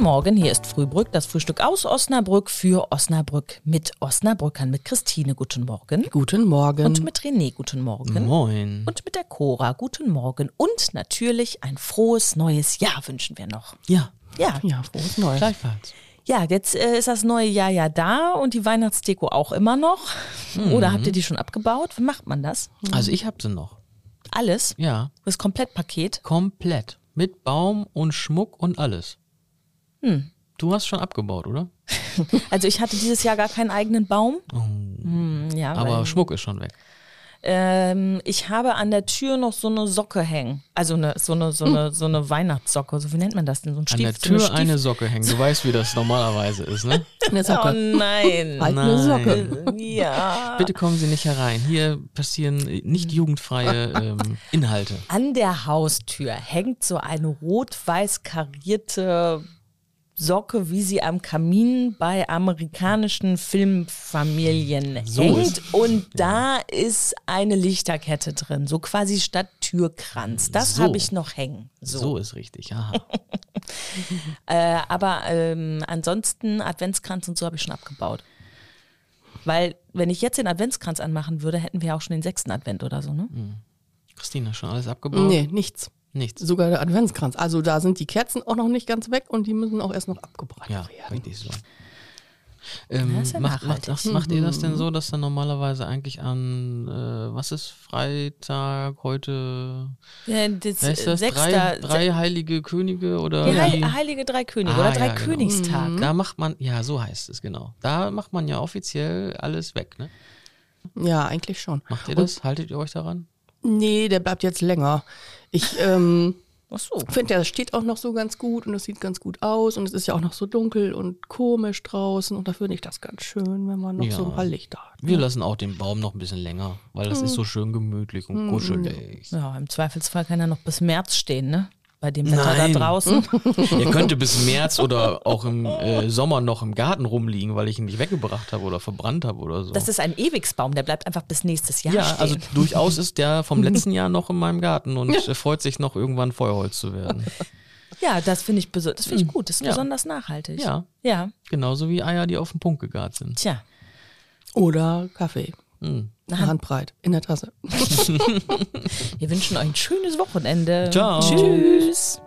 Morgen, hier ist Frühbrück, das Frühstück aus Osnabrück für Osnabrück mit Osnabrückern, mit Christine, guten Morgen. Guten Morgen. Und mit René, guten Morgen. Moin. Und mit der Cora, guten Morgen. Und natürlich ein frohes neues Jahr wünschen wir noch. Ja, Ja, ja, frohes Neues. gleichfalls. ja jetzt äh, ist das neue Jahr ja da und die Weihnachtsdeko auch immer noch. Oder habt ihr die schon abgebaut? Wie macht man das? Also ich hab sie noch. Alles? Ja, Das Komplettpaket? komplett. Mit Baum und Schmuck und alles. Du hast schon abgebaut, oder? Also ich hatte dieses Jahr gar keinen eigenen Baum. Hm, ja, Aber weil, Schmuck ist schon weg. ähm, ich habe an der Tür noch so eine Socke hängen. Also eine, so, eine, so, eine, so eine Weihnachtssocke. So, wie nennt man das denn? So ein An der Stief, so eine Tür Stief eine Socke hängen. Du weißt, wie das normalerweise ist, ne? Eine Oh Socke. nein. Halt eine Socke. ja. Bitte kommen Sie nicht herein. Hier passieren nicht jugendfreie ähm, Inhalte. An der Haustür hängt so eine rot-weiß karierte Socke, wie sie am Kamin bei amerikanischen Filmfamilien So hängt. ist- Und da ist eine Lichterkette drin, so quasi statt Türkranz. Das So. habe ich noch hängen. So, ist richtig. Aha. Äh, aber ähm, ansonsten Adventskranz und so habe ich schon abgebaut. Weil, wenn ich jetzt den Adventskranz anmachen würde, hätten wir auch schon den sechsten Advent oder so, ne? Christina, schon alles abgebaut? Nee, nichts. Nichts. Sogar der Adventskranz. Also da sind die Kerzen auch noch nicht ganz weg und die müssen auch erst noch abgebrannt Ja, werden. richtig so. Ähm, Ja, ja macht, macht, das, macht ihr das denn so, dass dann normalerweise eigentlich an, äh, was ist Freitag heute? Ja, das, ist das? Sechster, Drei, drei heilige Könige oder? Die Heil? Heilige Drei Könige Ah, oder Drei ja, genau. Königstag. Da macht man, ja, so heißt es genau. Da macht man ja offiziell alles weg, ne? Ja, eigentlich schon. Macht ihr das? Haltet ihr euch daran? Nee, der bleibt jetzt länger. Ich ähm, so. finde, der steht auch noch so ganz gut und es sieht ganz gut aus und es ist ja auch noch so dunkel und komisch draußen und da finde ich das ganz schön, wenn man noch Ja. so ein paar Lichter hat. Wir lassen auch den Baum noch ein bisschen länger, weil das ist so schön gemütlich und kuschelig. Ja, im Zweifelsfall kann er noch bis März stehen, ne? Bei dem Wetter Nein. da draußen. Er könnte bis März oder auch im äh, Sommer noch im Garten rumliegen, weil ich ihn nicht weggebracht habe oder verbrannt habe oder so. Das ist ein Ewigsbaum, der bleibt einfach bis nächstes Jahr ja, stehen. also durchaus ist der vom letzten Jahr noch in meinem Garten und äh, freut sich noch irgendwann Feuerholz zu werden. ja, das finde ich, das finde ich gut. Das ist Ja. besonders nachhaltig. Ja. Ja, Genauso wie Eier, die auf den Punkt gegart sind. tja. Oder Kaffee. Hm. Eine Handbreit in der Tasse. Wir wünschen euch ein schönes Wochenende. Ciao. Tschüss.